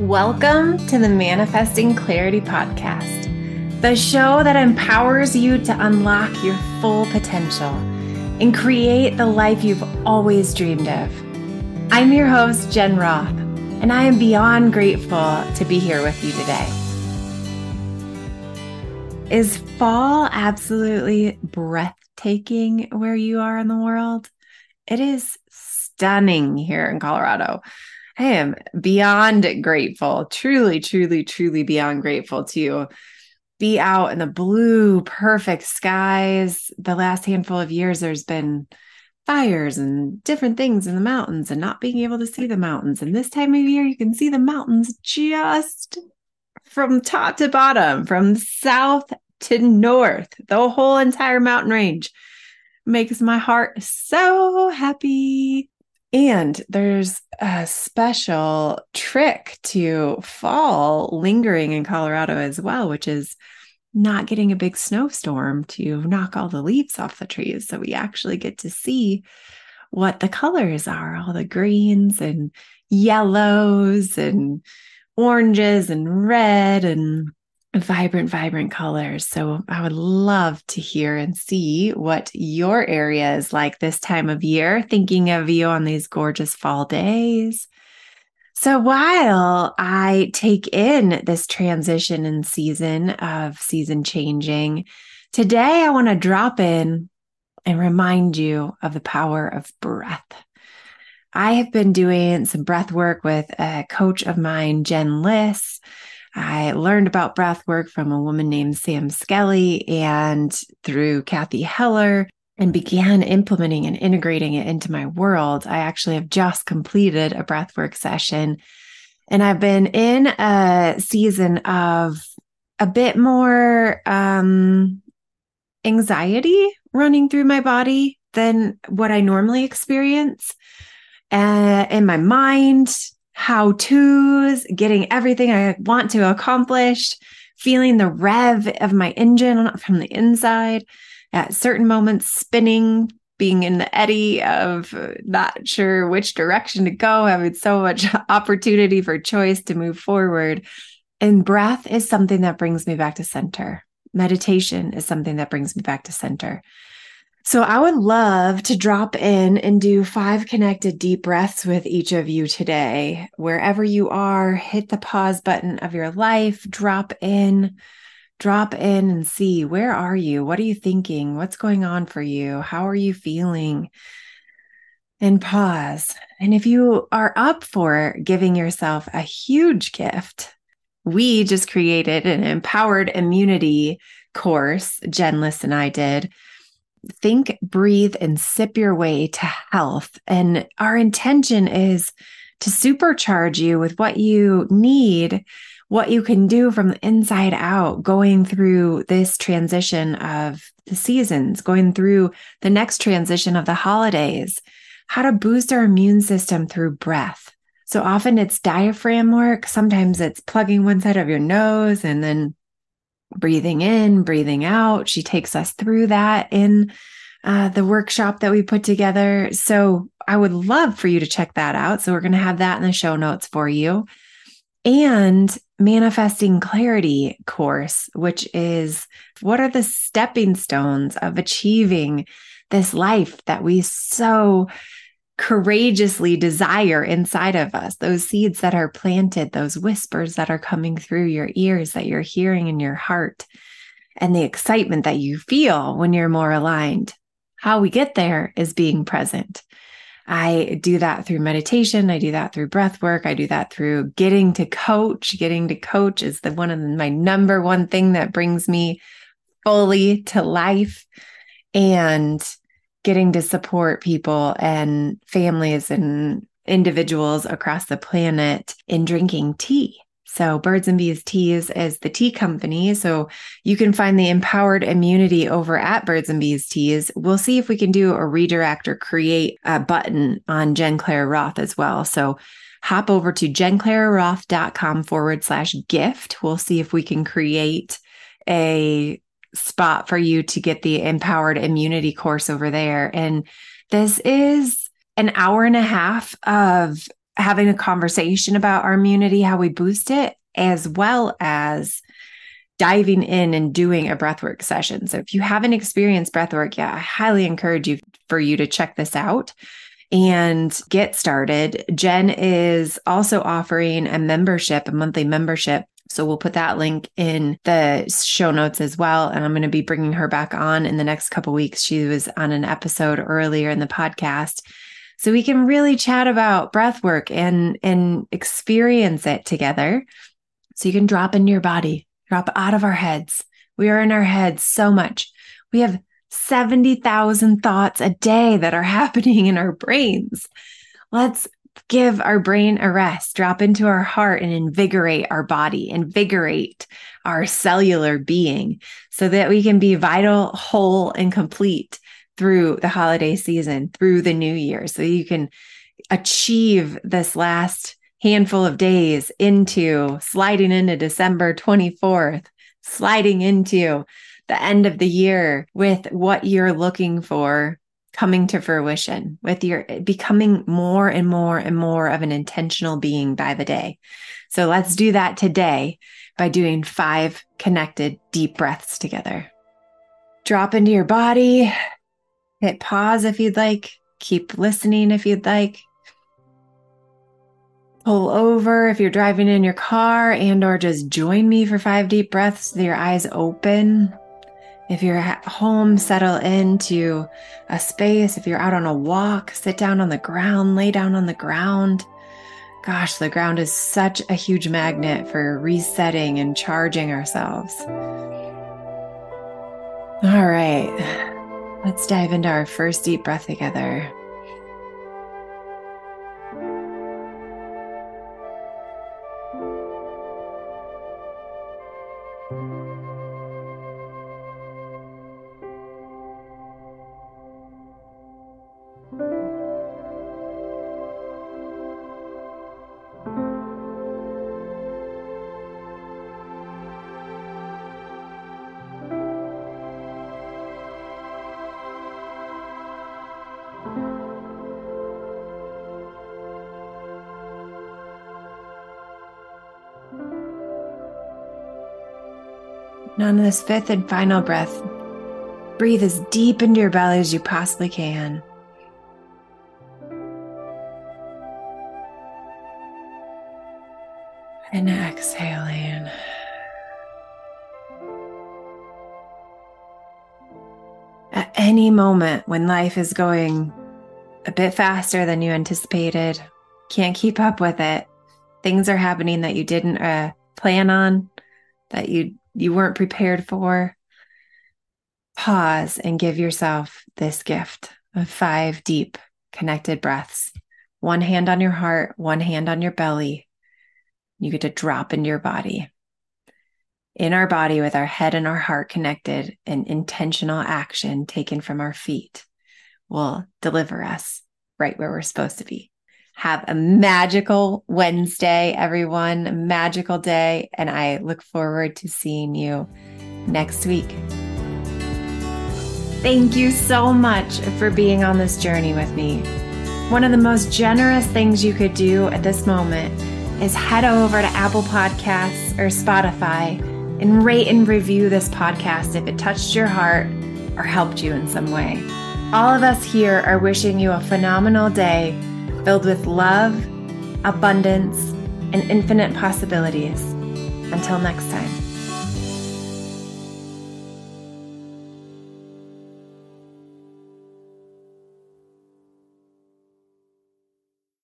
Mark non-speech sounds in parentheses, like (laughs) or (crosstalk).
Welcome to the Manifesting Clarity Podcast, the show that empowers you to unlock your full potential and create the life you've always dreamed of. I'm your host, Jen Roth, and I am beyond grateful to be here with you today. Is fall absolutely breathtaking where you are in the world? It is stunning here in Colorado. I am beyond grateful, truly, truly, truly beyond grateful to be out in the blue, perfect skies. The last handful of years, there's been fires and different things in the mountains and not being able to see the mountains. And this time of year, you can see the mountains just from top to bottom, from south to north, the whole entire mountain range makes my heart so happy. And there's a special trick to fall lingering in Colorado as well, which is not getting a big snowstorm to knock all the leaves off the trees. So we actually get to see what the colors are all the greens and yellows and oranges and red and vibrant, vibrant colors. So I would love to hear and see what your area is like this time of year, thinking of you on these gorgeous fall days. So while I take in this transition and season of season changing, today I want to drop in and remind you of the power of breath. I have been doing some breath work with a coach of mine, Jen Liss. I learned about breath work from a woman named Sam Skelly and through Cathy Heller and began implementing and integrating it into my world. I actually have just completed a breathwork session and I've been in a season of a bit more um, anxiety running through my body than what I normally experience. Uh, in my mind, how to's, getting everything I want to accomplish, feeling the rev of my engine from the inside, at certain moments, spinning, being in the eddy of uh, not sure which direction to go, having so much (laughs) opportunity for choice to move forward. And breath is something that brings me back to center. Meditation is something that brings me back to center. So I would love to drop in and do five connected deep breaths with each of you today. Wherever you are, hit the pause button of your life, drop in, drop in and see where are you? What are you thinking? What's going on for you? How are you feeling? And pause. And if you are up for giving yourself a huge gift, we just created an empowered immunity course, Jen Liss and I did think, breathe, and sip your way to health. And our intention is to supercharge you with what you need, what you can do from the inside out, going through this transition of the seasons, going through the next transition of the holidays, how to boost our immune system through breath. So often it's diaphragm work. Sometimes it's plugging one side of your nose and then breathing in, breathing out. She takes us through that in uh, the workshop that we put together. So I would love for you to check that out. So we're going to have that in the show notes for you. And manifesting clarity course, which is what are the stepping stones of achieving this life that we so courageously desire inside of us, those seeds that are planted, those whispers that are coming through your ears that you're hearing in your heart, and the excitement that you feel when you're more aligned. How we get there is being present. I do that through meditation. I do that through breath work. I do that through getting to coach. Getting to coach is the one of my number one thing that brings me fully to life. And getting to support people and families and individuals across the planet in drinking tea. So, Birds and Bees Teas is the tea company. So, you can find the empowered immunity over at Birds and Bees Teas. We'll see if we can do a redirect or create a button on Jen Claire Roth as well. So, hop over to jenclaireroth.com forward slash gift. We'll see if we can create a spot for you to get the empowered immunity course over there. And this is an hour and a half of having a conversation about our immunity, how we boost it, as well as diving in and doing a breathwork session. So if you haven't experienced breathwork yet, I highly encourage you for you to check this out and get started. Jen is also offering a membership, a monthly membership. So we'll put that link in the show notes as well. And I'm going to be bringing her back on in the next couple weeks. She was on an episode earlier in the podcast. So we can really chat about breath work and, and experience it together. So you can drop into your body, drop out of our heads. We are in our heads so much. We have 70,000 thoughts a day that are (laughs) happening in our brains. Let's give our brain a rest, drop into our heart and invigorate our body, invigorate our cellular being so that we can be vital, whole, and complete through the holiday season, through the new year. So you can achieve this last handful of days into sliding into December 24th, sliding into the end of the year with what you're looking for coming to fruition with your becoming more and more and more of an intentional being by the day. So let's do that today by doing five connected deep breaths together. Drop into your body, hit pause if you'd like, keep listening if you'd like. Pull over if you're driving in your car and or just join me for five deep breaths with your eyes open. If you're at home, settle into a space. If you're out on a walk, sit down on the ground, lay down on the ground. Gosh, the ground is such a huge magnet for resetting and charging ourselves. All right, let's dive into our first deep breath together. And on this fifth and final breath, breathe as deep into your belly as you possibly can. And exhaling. At any moment when life is going a bit faster than you anticipated, can't keep up with it, things are happening that you didn't uh, plan on, that you you weren't prepared for, pause and give yourself this gift of five deep connected breaths. One hand on your heart, one hand on your belly. You get to drop into your body. In our body, with our head and our heart connected, an intentional action taken from our feet will deliver us right where we're supposed to be. Have a magical Wednesday, everyone. A magical day. And I look forward to seeing you next week. Thank you so much for being on this journey with me. One of the most generous things you could do at this moment is head over to Apple Podcasts or Spotify and rate and review this podcast if it touched your heart or helped you in some way. All of us here are wishing you a phenomenal day filled with love, abundance, and infinite possibilities. Until next time.